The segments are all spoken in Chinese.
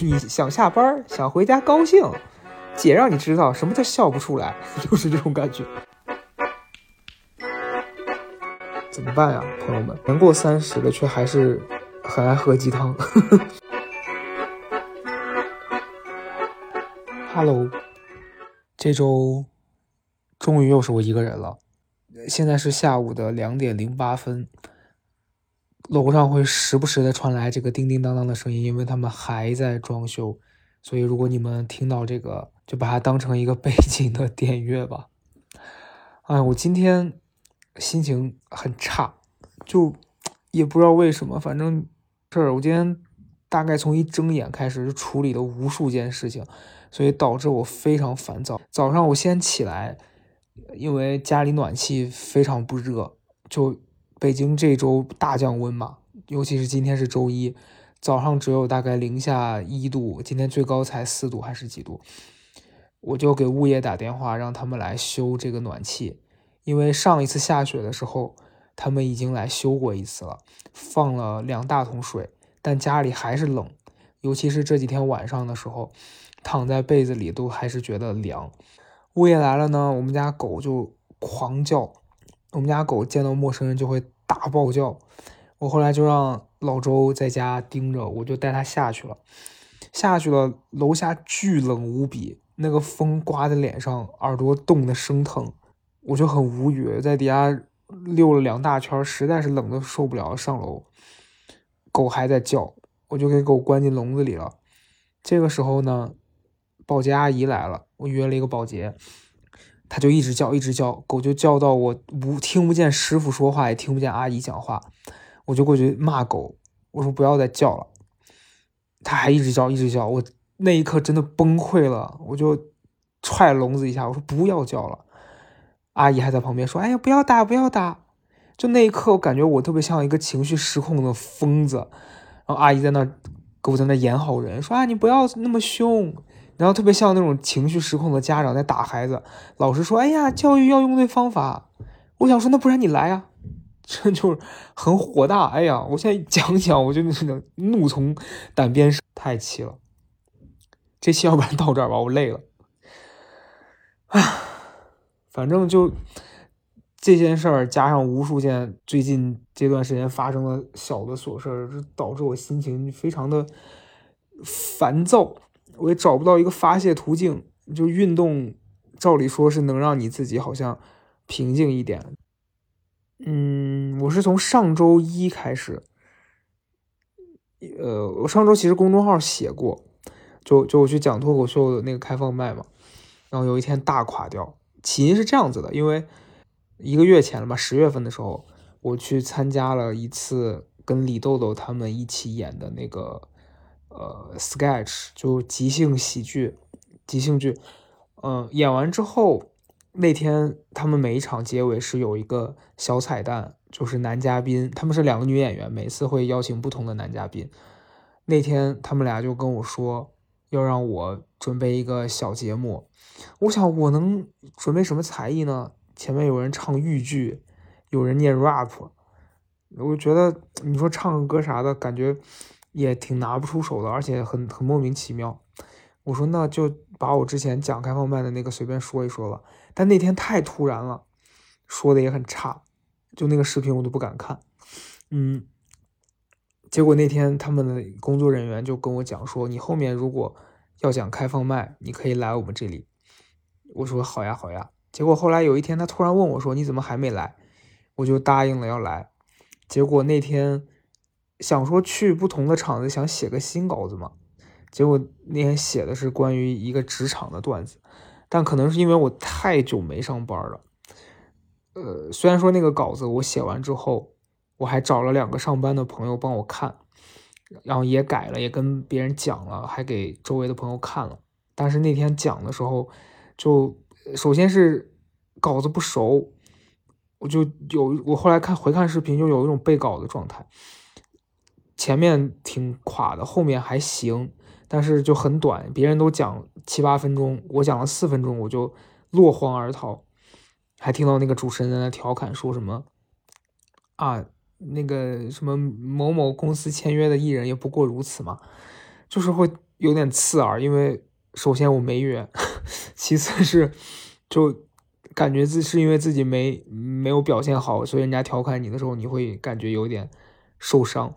你想下班，想回家高兴，姐让你知道什么叫笑不出来，就是这种感觉。怎么办呀，朋友们？年过三十了却还是很爱喝鸡汤。Hello，这周终于又是我一个人了。现在是下午的两点零八分，楼上会时不时的传来这个叮叮当当的声音，因为他们还在装修。所以如果你们听到这个，就把它当成一个背景的电乐吧。哎，我今天。心情很差，就也不知道为什么，反正事儿。我今天大概从一睁眼开始就处理了无数件事情，所以导致我非常烦躁。早上我先起来，因为家里暖气非常不热，就北京这周大降温嘛，尤其是今天是周一，早上只有大概零下一度，今天最高才四度还是几度，我就给物业打电话，让他们来修这个暖气。因为上一次下雪的时候，他们已经来修过一次了，放了两大桶水，但家里还是冷，尤其是这几天晚上的时候，躺在被子里都还是觉得凉。物业来了呢，我们家狗就狂叫，我们家狗见到陌生人就会大暴叫。我后来就让老周在家盯着，我就带他下去了。下去了，楼下巨冷无比，那个风刮在脸上，耳朵冻得生疼。我就很无语，在底下溜了两大圈，实在是冷的受不了，上楼，狗还在叫，我就给狗关进笼子里了。这个时候呢，保洁阿姨来了，我约了一个保洁，他就一直叫，一直叫，狗就叫到我无听不见师傅说话，也听不见阿姨讲话，我就过去骂狗，我说不要再叫了，他还一直叫，一直叫，我那一刻真的崩溃了，我就踹笼子一下，我说不要叫了。阿姨还在旁边说：“哎呀，不要打，不要打！”就那一刻，我感觉我特别像一个情绪失控的疯子。然后阿姨在那狗在那演好人，说：“啊，你不要那么凶。”然后特别像那种情绪失控的家长在打孩子。老师说：“哎呀，教育要用对方法。”我想说：“那不然你来呀！”这就是很火大。哎呀，我现在讲讲，我就那种怒从胆边生，太气了。这期要不然到这儿吧，我累了。啊。反正就这件事儿，加上无数件最近这段时间发生的小的琐事儿，导致我心情非常的烦躁。我也找不到一个发泄途径。就运动，照理说是能让你自己好像平静一点。嗯，我是从上周一开始，呃，我上周其实公众号写过，就就我去讲脱口秀的那个开放麦嘛，然后有一天大垮掉。起因是这样子的，因为一个月前了吧，十月份的时候，我去参加了一次跟李豆豆他们一起演的那个呃 sketch，就即兴喜剧、即兴剧。嗯，演完之后那天他们每一场结尾是有一个小彩蛋，就是男嘉宾，他们是两个女演员，每次会邀请不同的男嘉宾。那天他们俩就跟我说。要让我准备一个小节目，我想我能准备什么才艺呢？前面有人唱豫剧，有人念 rap，我觉得你说唱个歌啥的，感觉也挺拿不出手的，而且很很莫名其妙。我说那就把我之前讲开放麦的那个随便说一说吧。但那天太突然了，说的也很差，就那个视频我都不敢看。嗯。结果那天他们的工作人员就跟我讲说，你后面如果要讲开放麦，你可以来我们这里。我说好呀好呀。结果后来有一天他突然问我说，你怎么还没来？我就答应了要来。结果那天想说去不同的场子想写个新稿子嘛，结果那天写的是关于一个职场的段子，但可能是因为我太久没上班了，呃，虽然说那个稿子我写完之后。我还找了两个上班的朋友帮我看，然后也改了，也跟别人讲了，还给周围的朋友看了。但是那天讲的时候，就首先是稿子不熟，我就有我后来看回看视频，就有一种背稿的状态。前面挺垮的，后面还行，但是就很短。别人都讲七八分钟，我讲了四分钟，我就落荒而逃。还听到那个主持人在那调侃说什么啊？那个什么某某公司签约的艺人也不过如此嘛，就是会有点刺耳，因为首先我没约，其次是就感觉自是因为自己没没有表现好，所以人家调侃你的时候，你会感觉有点受伤。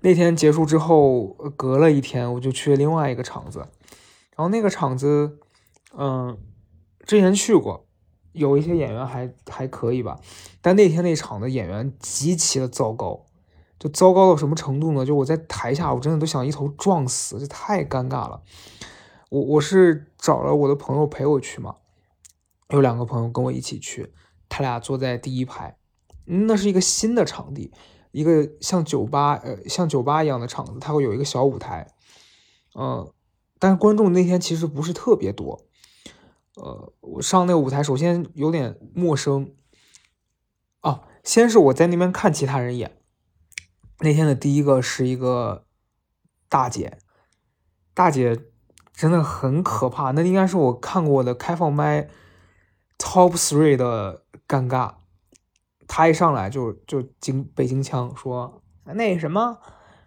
那天结束之后，隔了一天，我就去另外一个场子，然后那个场子，嗯，之前去过，有一些演员还还可以吧，但那天那场的演员极其的糟糕。就糟糕到什么程度呢？就我在台下，我真的都想一头撞死，这太尴尬了。我我是找了我的朋友陪我去嘛，有两个朋友跟我一起去，他俩坐在第一排，那是一个新的场地，一个像酒吧呃像酒吧一样的场子，它会有一个小舞台，嗯，但是观众那天其实不是特别多，呃，我上那个舞台首先有点陌生，哦，先是我在那边看其他人演。那天的第一个是一个大姐，大姐真的很可怕，那应该是我看过的开放麦 top three 的尴尬。他一上来就就京北京腔说：“那什么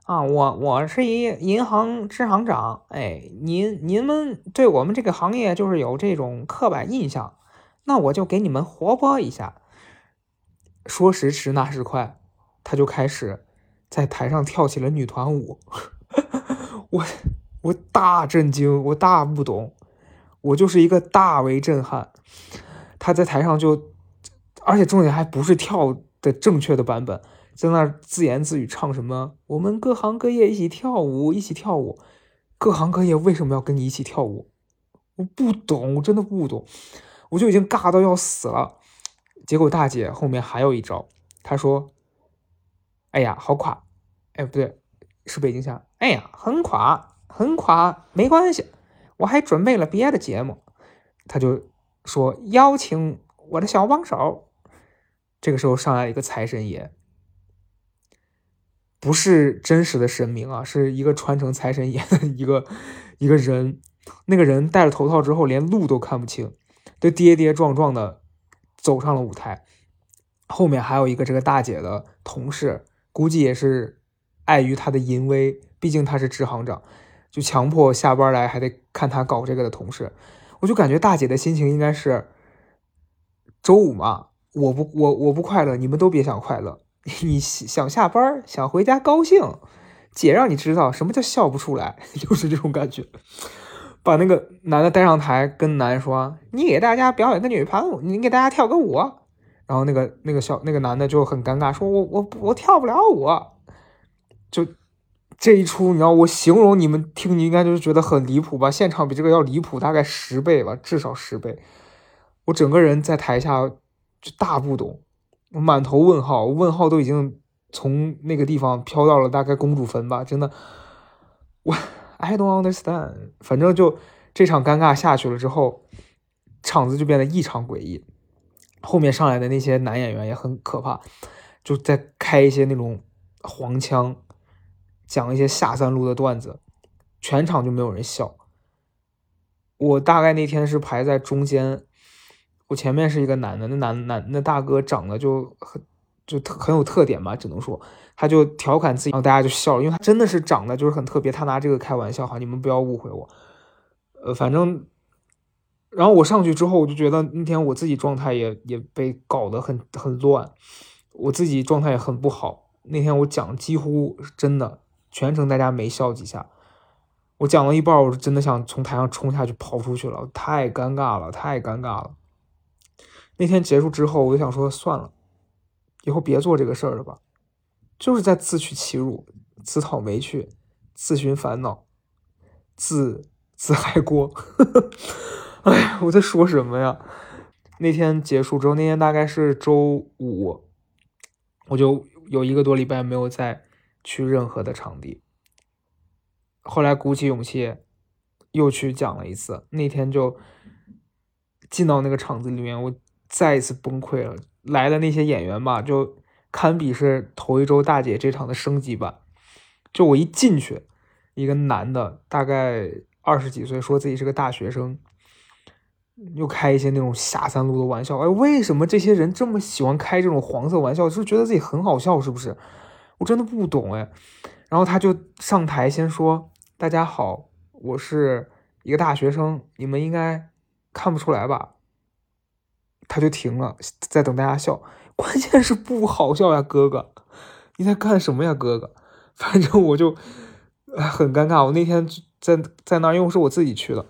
啊，我我是一银行支行长，哎，您您们对我们这个行业就是有这种刻板印象，那我就给你们活泼一下。”说时迟，那时快，他就开始。在台上跳起了女团舞，我我大震惊，我大不懂，我就是一个大为震撼。他在台上就，而且重点还不是跳的正确的版本，在那自言自语唱什么“我们各行各业一起跳舞，一起跳舞”，各行各业为什么要跟你一起跳舞？我不懂，我真的不懂，我就已经尬到要死了。结果大姐后面还有一招，她说。哎呀，好垮！哎，不对，是北京腔。哎呀，很垮，很垮，没关系，我还准备了别的节目。他就说邀请我的小帮手。这个时候上来一个财神爷，不是真实的神明啊，是一个传承财神爷的一个一个人。那个人戴了头套之后，连路都看不清，都跌跌撞撞的走上了舞台。后面还有一个这个大姐的同事。估计也是碍于他的淫威，毕竟他是支行长，就强迫下班来还得看他搞这个的同事。我就感觉大姐的心情应该是周五嘛，我不我我不快乐，你们都别想快乐。你想下班，想回家高兴，姐让你知道什么叫笑不出来，就是这种感觉。把那个男的带上台，跟男说：“你给大家表演个女团舞，你给大家跳个舞。”然后那个那个小那个男的就很尴尬，说我我我跳不了舞，就这一出，你知道我形容你们听，你应该就是觉得很离谱吧？现场比这个要离谱大概十倍吧，至少十倍。我整个人在台下就大不懂，满头问号，问号都已经从那个地方飘到了大概公主坟吧，真的，我 I don't understand。反正就这场尴尬下去了之后，场子就变得异常诡异。后面上来的那些男演员也很可怕，就在开一些那种黄腔，讲一些下三路的段子，全场就没有人笑。我大概那天是排在中间，我前面是一个男的，那男男那大哥长得就很就特很有特点吧，只能说他就调侃自己，然后大家就笑了，因为他真的是长得就是很特别，他拿这个开玩笑哈，你们不要误会我，呃，反正。然后我上去之后，我就觉得那天我自己状态也也被搞得很很乱，我自己状态也很不好。那天我讲几乎真的全程大家没笑几下，我讲了一半，我真的想从台上冲下去跑出去了，太尴尬了，太尴尬了。那天结束之后，我就想说算了，以后别做这个事儿了吧，就是在自取其辱，自讨没趣，自寻烦恼，自自嗨锅。哎，我在说什么呀？那天结束之后，那天大概是周五，我就有一个多礼拜没有再去任何的场地。后来鼓起勇气又去讲了一次，那天就进到那个场子里面，我再一次崩溃了。来的那些演员吧，就堪比是头一周大姐这场的升级版。就我一进去，一个男的，大概二十几岁，说自己是个大学生。又开一些那种下三路的玩笑，哎，为什么这些人这么喜欢开这种黄色玩笑？是觉得自己很好笑，是不是？我真的不懂哎。然后他就上台先说：“大家好，我是一个大学生，你们应该看不出来吧？他就停了，在等大家笑。关键是不好笑呀，哥哥，你在干什么呀，哥哥？反正我就很尴尬。我那天在在那儿，因为是我自己去的，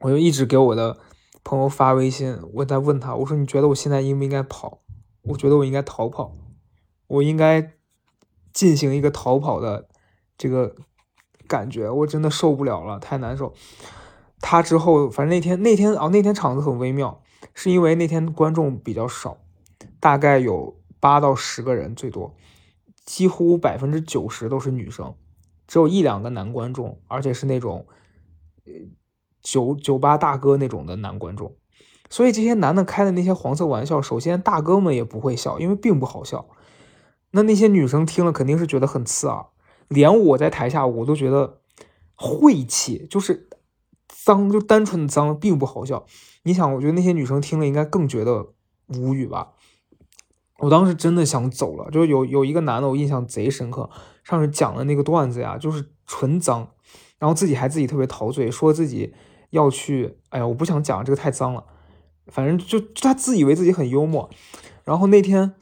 我就一直给我的朋友发微信，我在问他，我说你觉得我现在应不应该跑？我觉得我应该逃跑，我应该进行一个逃跑的这个感觉，我真的受不了了，太难受。他之后，反正那天那天啊，那天场子很微妙，是因为那天观众比较少，大概有八到十个人最多，几乎百分之九十都是女生，只有一两个男观众，而且是那种呃酒酒吧大哥那种的男观众。所以这些男的开的那些黄色玩笑，首先大哥们也不会笑，因为并不好笑。那那些女生听了肯定是觉得很刺耳，连我在台下我都觉得晦气，就是脏，就单纯的脏，并不好笑。你想，我觉得那些女生听了应该更觉得无语吧？我当时真的想走了，就有有一个男的，我印象贼深刻，上次讲的那个段子呀，就是纯脏，然后自己还自己特别陶醉，说自己要去，哎呀，我不想讲这个太脏了。反正就他自以为自己很幽默，然后那天，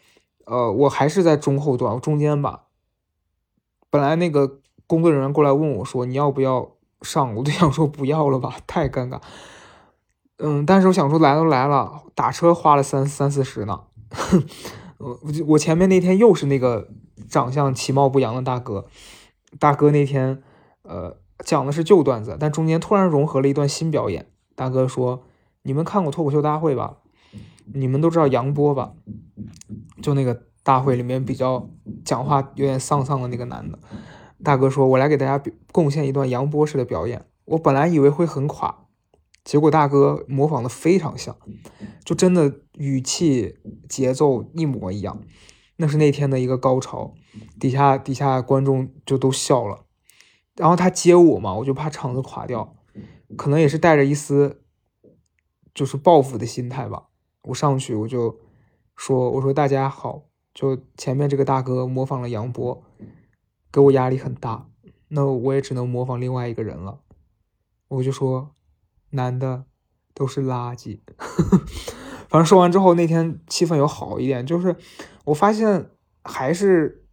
呃，我还是在中后段中间吧。本来那个工作人员过来问我说：“你要不要上？”我就想说不要了吧，太尴尬。嗯，但是我想说来都来了，打车花了三三四十呢。我我前面那天又是那个长相其貌不扬的大哥，大哥那天呃讲的是旧段子，但中间突然融合了一段新表演。大哥说。你们看过脱口秀大会吧？你们都知道杨波吧？就那个大会里面比较讲话有点丧丧的那个男的，大哥说：“我来给大家贡献一段杨波式的表演。”我本来以为会很垮，结果大哥模仿的非常像，就真的语气节奏一模一样。那是那天的一个高潮，底下底下观众就都笑了。然后他接我嘛，我就怕场子垮掉，可能也是带着一丝。就是报复的心态吧。我上去我就说：“我说大家好，就前面这个大哥模仿了杨波，给我压力很大。那我也只能模仿另外一个人了。我就说，男的都是垃圾。反正说完之后，那天气氛有好一点。就是我发现还是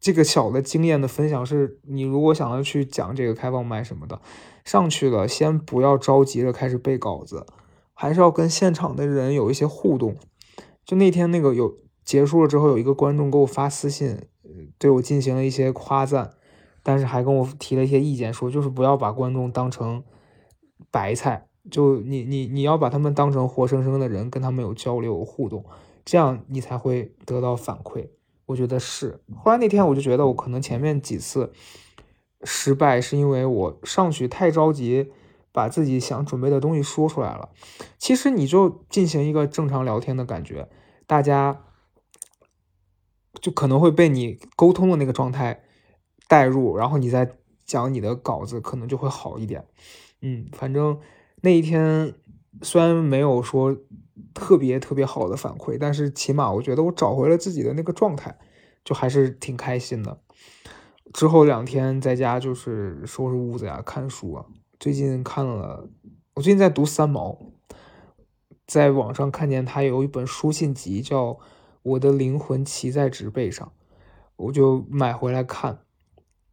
这个小的经验的分享是，你如果想要去讲这个开放麦什么的，上去了先不要着急着开始背稿子。”还是要跟现场的人有一些互动。就那天那个有结束了之后，有一个观众给我发私信，对我进行了一些夸赞，但是还跟我提了一些意见，说就是不要把观众当成白菜，就你你你要把他们当成活生生的人，跟他们有交流互动，这样你才会得到反馈。我觉得是。后来那天我就觉得我可能前面几次失败是因为我上去太着急。把自己想准备的东西说出来了，其实你就进行一个正常聊天的感觉，大家就可能会被你沟通的那个状态带入，然后你再讲你的稿子，可能就会好一点。嗯，反正那一天虽然没有说特别特别好的反馈，但是起码我觉得我找回了自己的那个状态，就还是挺开心的。之后两天在家就是收拾屋子呀，看书啊。最近看了，我最近在读三毛，在网上看见他有一本书信集，叫《我的灵魂骑在纸背上》，我就买回来看。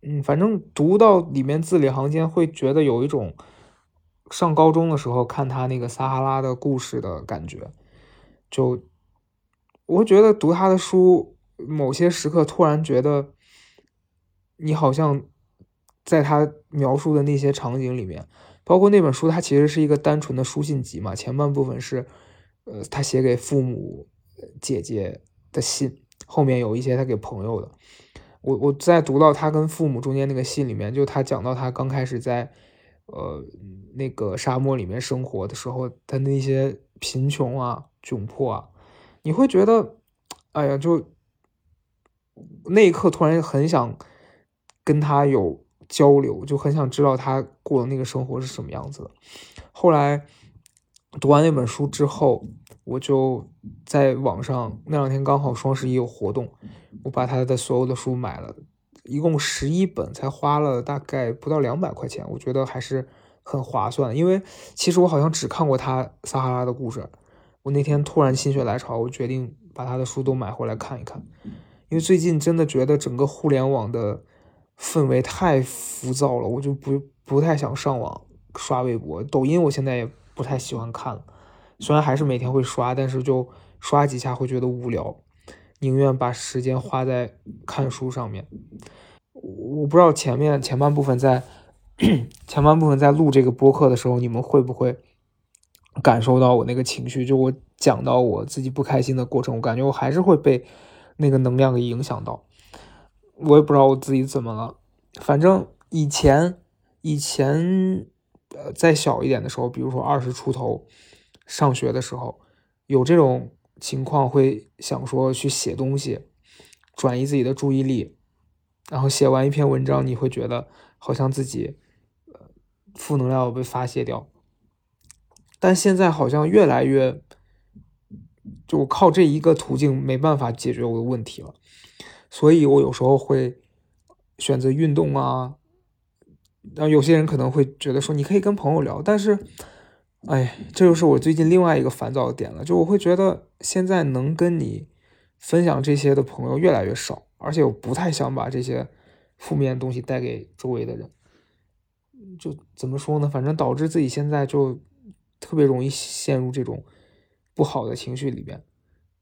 嗯，反正读到里面字里行间，会觉得有一种上高中的时候看他那个撒哈拉的故事的感觉。就我觉得读他的书，某些时刻突然觉得，你好像。在他描述的那些场景里面，包括那本书，它其实是一个单纯的书信集嘛。前半部分是，呃，他写给父母、姐姐的信，后面有一些他给朋友的。我我在读到他跟父母中间那个信里面，就他讲到他刚开始在，呃，那个沙漠里面生活的时候，他那些贫穷啊、窘迫啊，你会觉得，哎呀，就那一刻突然很想跟他有。交流就很想知道他过的那个生活是什么样子的。后来读完那本书之后，我就在网上那两天刚好双十一有活动，我把他的所有的书买了，一共十一本，才花了大概不到两百块钱，我觉得还是很划算。因为其实我好像只看过他《撒哈拉的故事》，我那天突然心血来潮，我决定把他的书都买回来看一看。因为最近真的觉得整个互联网的氛围太浮躁了，我就不不太想上网刷微博、抖音，我现在也不太喜欢看了。虽然还是每天会刷，但是就刷几下会觉得无聊。宁愿把时间花在看书上面。我不知道前面前半部分在 前半部分在录这个播客的时候，你们会不会感受到我那个情绪？就我讲到我自己不开心的过程，我感觉我还是会被那个能量给影响到。我也不知道我自己怎么了。反正以前以前呃再小一点的时候，比如说二十出头上学的时候，有这种。情况会想说去写东西，转移自己的注意力，然后写完一篇文章，你会觉得好像自己呃负能量被发泄掉。但现在好像越来越，就靠这一个途径没办法解决我的问题了，所以我有时候会选择运动啊。然后有些人可能会觉得说你可以跟朋友聊，但是。哎，这就是我最近另外一个烦躁的点了，就我会觉得现在能跟你分享这些的朋友越来越少，而且我不太想把这些负面的东西带给周围的人。就怎么说呢？反正导致自己现在就特别容易陷入这种不好的情绪里边。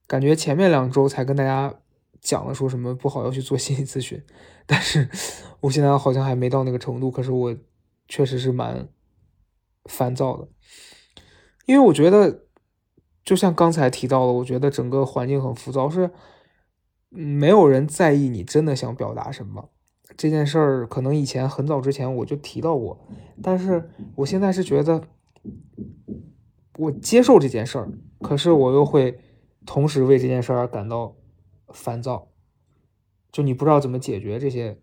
感觉前面两周才跟大家讲了说什么不好要去做心理咨询，但是 我现在好像还没到那个程度。可是我确实是蛮烦躁的。因为我觉得，就像刚才提到的，我觉得整个环境很浮躁，是没有人在意你真的想表达什么。这件事儿可能以前很早之前我就提到过，但是我现在是觉得，我接受这件事儿，可是我又会同时为这件事儿而感到烦躁。就你不知道怎么解决这些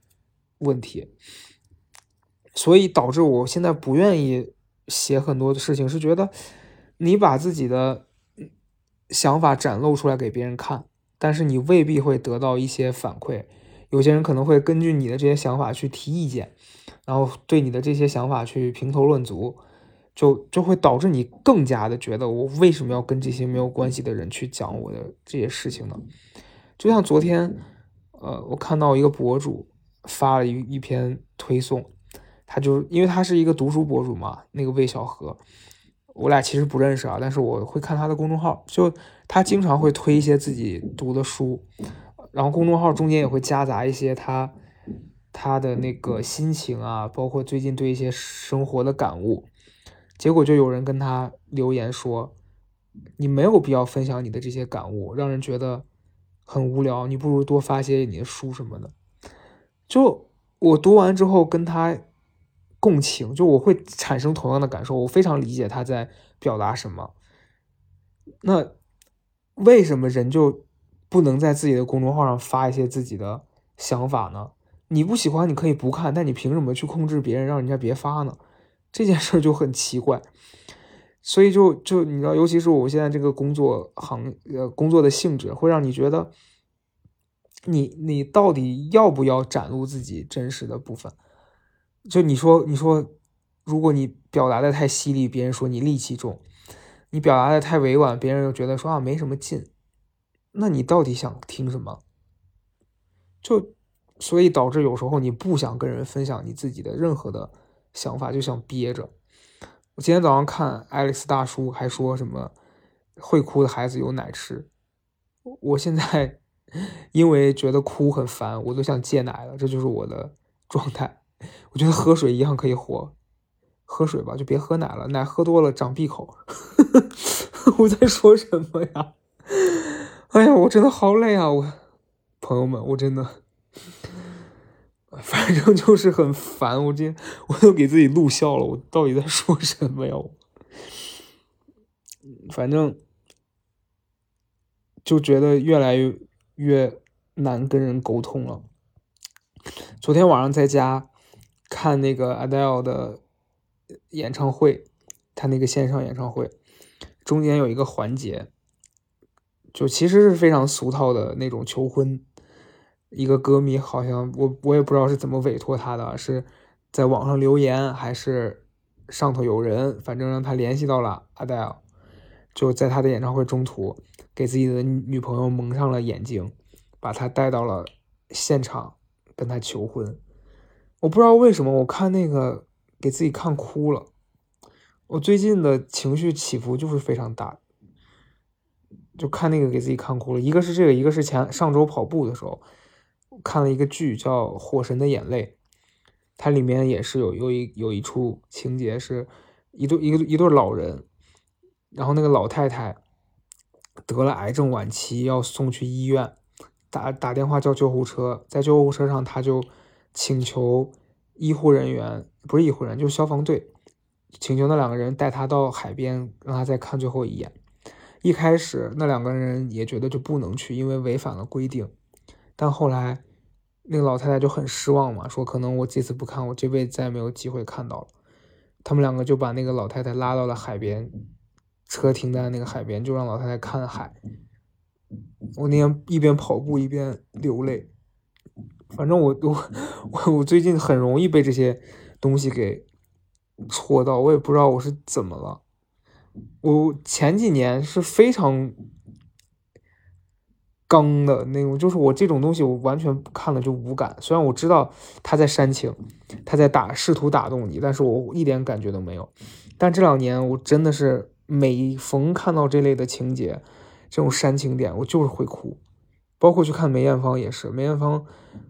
问题，所以导致我现在不愿意写很多的事情，是觉得。你把自己的想法展露出来给别人看，但是你未必会得到一些反馈。有些人可能会根据你的这些想法去提意见，然后对你的这些想法去评头论足，就就会导致你更加的觉得我为什么要跟这些没有关系的人去讲我的这些事情呢？就像昨天，呃，我看到一个博主发了一一篇推送，他就因为他是一个读书博主嘛，那个魏小河。我俩其实不认识啊，但是我会看他的公众号，就他经常会推一些自己读的书，然后公众号中间也会夹杂一些他他的那个心情啊，包括最近对一些生活的感悟。结果就有人跟他留言说：“你没有必要分享你的这些感悟，让人觉得很无聊。你不如多发些你的书什么的。”就我读完之后跟他。共情，就我会产生同样的感受，我非常理解他在表达什么。那为什么人就不能在自己的公众号上发一些自己的想法呢？你不喜欢你可以不看，但你凭什么去控制别人，让人家别发呢？这件事就很奇怪。所以就就你知道，尤其是我现在这个工作行呃工作的性质，会让你觉得，你你到底要不要展露自己真实的部分？就你说，你说，如果你表达的太犀利，别人说你戾气重；你表达的太委婉，别人又觉得说啊没什么劲。那你到底想听什么？就所以导致有时候你不想跟人分享你自己的任何的想法，就想憋着。我今天早上看 Alex 大叔还说什么会哭的孩子有奶吃。我现在 因为觉得哭很烦，我都想戒奶了，这就是我的状态。我觉得喝水一样可以活，喝水吧，就别喝奶了，奶喝多了长闭口。我在说什么呀？哎呀，我真的好累啊！我朋友们，我真的，反正就是很烦。我今天我都给自己录笑了，我到底在说什么呀？反正就觉得越来越越难跟人沟通了。昨天晚上在家。看那个 Adele 的演唱会，他那个线上演唱会中间有一个环节，就其实是非常俗套的那种求婚，一个歌迷好像我我也不知道是怎么委托他的，是在网上留言还是上头有人，反正让他联系到了 Adele，，就在他的演唱会中途给自己的女朋友蒙上了眼睛，把他带到了现场跟他求婚。我不知道为什么，我看那个给自己看哭了。我最近的情绪起伏就是非常大，就看那个给自己看哭了。一个是这个，一个是前上周跑步的时候看了一个剧叫《火神的眼泪》，它里面也是有有一有一处情节是一对一个一对老人，然后那个老太太得了癌症晚期，要送去医院，打打电话叫救护车，在救护车上他就请求医护人员，不是医护人员，就是消防队。请求那两个人带他到海边，让他再看最后一眼。一开始那两个人也觉得就不能去，因为违反了规定。但后来那个老太太就很失望嘛，说可能我这次不看，我这辈子再也没有机会看到了。他们两个就把那个老太太拉到了海边，车停在那个海边，就让老太太看海。我那天一边跑步一边流泪。反正我我我 我最近很容易被这些东西给。戳到我也不知道我是怎么了，我前几年是非常刚的那种，就是我这种东西我完全看了就无感。虽然我知道他在煽情，他在打试图打动你，但是我一点感觉都没有。但这两年我真的是每逢看到这类的情节，这种煽情点，我就是会哭。包括去看梅艳芳也是，梅艳芳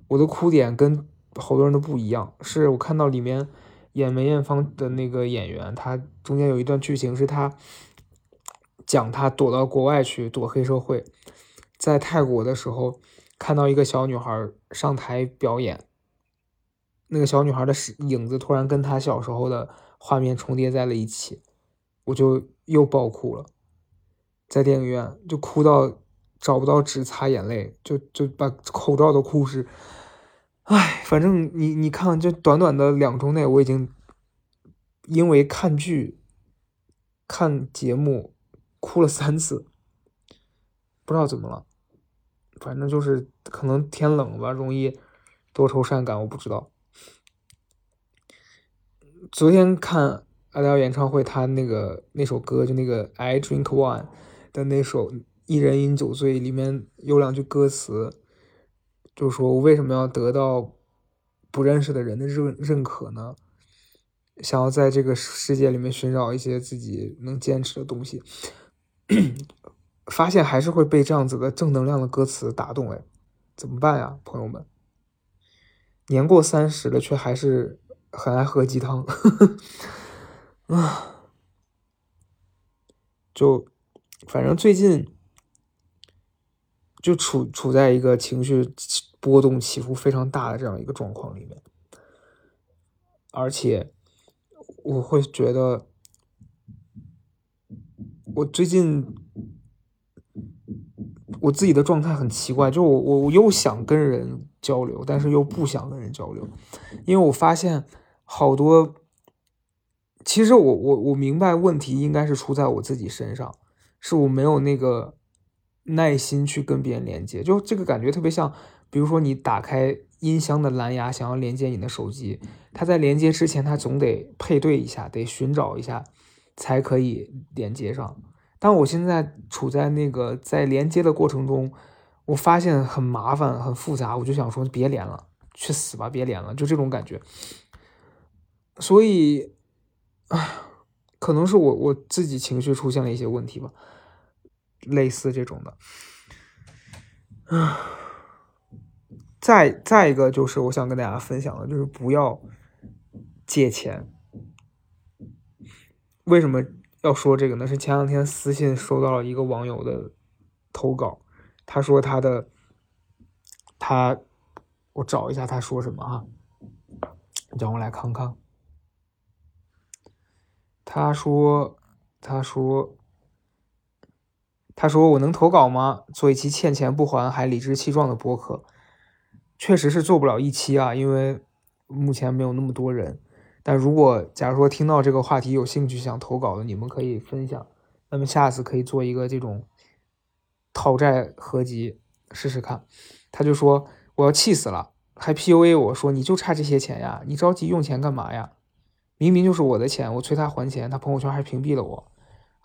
我的哭点跟好多人都不一样，是我看到里面。演梅艳芳的那个演员，他中间有一段剧情是他讲他躲到国外去躲黑社会，在泰国的时候看到一个小女孩上台表演，那个小女孩的影子突然跟他小时候的画面重叠在了一起，我就又爆哭了，在电影院就哭到找不到纸擦眼泪，就就把口罩都哭湿。唉，反正你你看，这短短的两周内，我已经因为看剧、看节目哭了三次，不知道怎么了，反正就是可能天冷吧，容易多愁善感，我不知道。昨天看阿黛尔演唱会，他那个那首歌，就那个《I Drink Wine》的那首《一人饮酒醉》，里面有两句歌词。就说我为什么要得到不认识的人的认认可呢？想要在这个世界里面寻找一些自己能坚持的东西，发现还是会被这样子的正能量的歌词打动。哎，怎么办呀，朋友们？年过三十了，却还是很爱喝鸡汤。啊，就反正最近。就处处在一个情绪波动起伏非常大的这样一个状况里面，而且我会觉得，我最近我自己的状态很奇怪，就我我我又想跟人交流，但是又不想跟人交流，因为我发现好多，其实我我我明白问题应该是出在我自己身上，是我没有那个。耐心去跟别人连接，就这个感觉特别像，比如说你打开音箱的蓝牙，想要连接你的手机，它在连接之前，它总得配对一下，得寻找一下，才可以连接上。但我现在处在那个在连接的过程中，我发现很麻烦、很复杂，我就想说别连了，去死吧，别连了，就这种感觉。所以，唉，可能是我我自己情绪出现了一些问题吧。类似这种的，啊，再再一个就是我想跟大家分享的，就是不要借钱。为什么要说这个呢？是前两天私信收到了一个网友的投稿，他说他的他，我找一下他说什么哈，让我来看看。他说，他说。他说：“我能投稿吗？做一期欠钱不还还理直气壮的播客，确实是做不了一期啊，因为目前没有那么多人。但如果假如说听到这个话题有兴趣想投稿的，你们可以分享。那么下次可以做一个这种讨债合集试试看。”他就说：“我要气死了，还 PUA 我说你就差这些钱呀，你着急用钱干嘛呀？明明就是我的钱，我催他还钱，他朋友圈还屏蔽了我，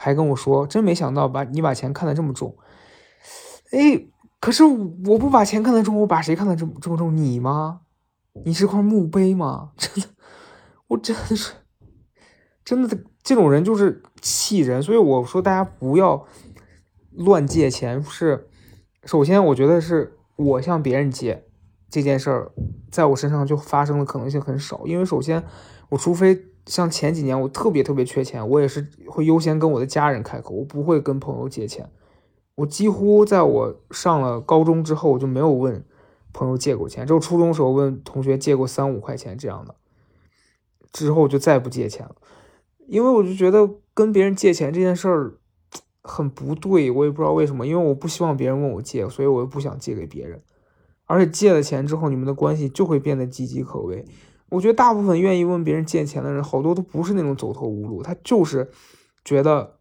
还跟我说真没想到把你把钱看得这么重。哎，可是我不把钱看得重，我把谁看得这么这么重？你吗？你是块墓碑吗？真的，我真的是，真的，这种人就是气人。所以我说大家不要乱借钱。是，首先我觉得是我向别人借这件事儿，在我身上就发生的可能性很少。因为首先，我除非像前几年我特别特别缺钱，我也是会优先跟我的家人开口，我不会跟朋友借钱。我几乎在我上了高中之后，我就没有问朋友借过钱。只有初中时候问同学借过三五块钱这样的，之后就再不借钱了。因为我就觉得跟别人借钱这件事儿很不对，我也不知道为什么。因为我不希望别人问我借，所以我又不想借给别人。而且借了钱之后，你们的关系就会变得岌岌可危。我觉得大部分愿意问别人借钱的人，好多都不是那种走投无路，他就是觉得。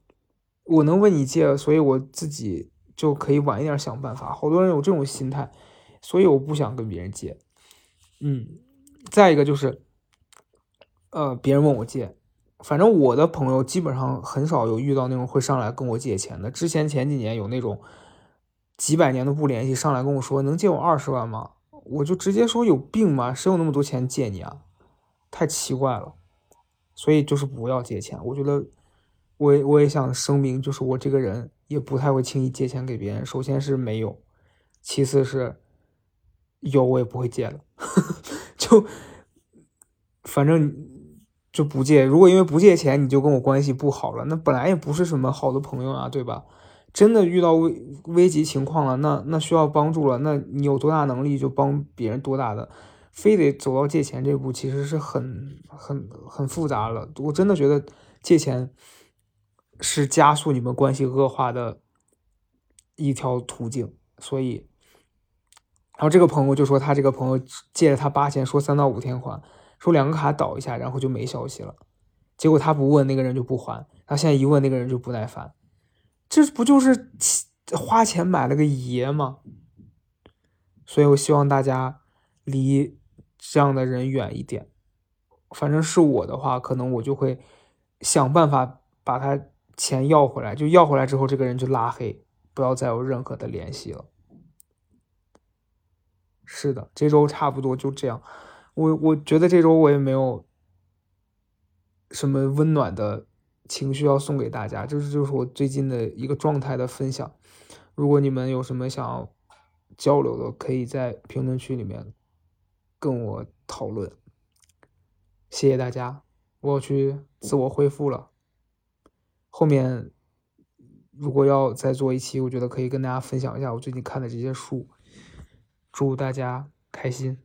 我能问你借，所以我自己就可以晚一点想办法。好多人有这种心态，所以我不想跟别人借。嗯，再一个就是，呃，别人问我借，反正我的朋友基本上很少有遇到那种会上来跟我借钱的。之前前几年有那种几百年都不联系，上来跟我说能借我二十万吗？我就直接说有病吗？谁有那么多钱借你啊？太奇怪了。所以就是不要借钱，我觉得。我我也想声明，就是我这个人也不太会轻易借钱给别人。首先是没有，其次是有我也不会借的，就反正就不借。如果因为不借钱你就跟我关系不好了，那本来也不是什么好的朋友啊，对吧？真的遇到危危急情况了，那那需要帮助了，那你有多大能力就帮别人多大的，非得走到借钱这步，其实是很很很复杂了。我真的觉得借钱。是加速你们关系恶化的一条途径，所以，然后这个朋友就说他这个朋友借了他八千，说三到五天还，说两个卡倒一下，然后就没消息了。结果他不问那个人就不还，他现在一问那个人就不耐烦，这不就是花钱买了个爷吗？所以我希望大家离这样的人远一点。反正是我的话，可能我就会想办法把他。钱要回来，就要回来之后，这个人就拉黑，不要再有任何的联系了。是的，这周差不多就这样。我我觉得这周我也没有什么温暖的情绪要送给大家，这是就是我最近的一个状态的分享。如果你们有什么想要交流的，可以在评论区里面跟我讨论。谢谢大家，我要去自我恢复了。后面如果要再做一期，我觉得可以跟大家分享一下我最近看的这些书。祝大家开心。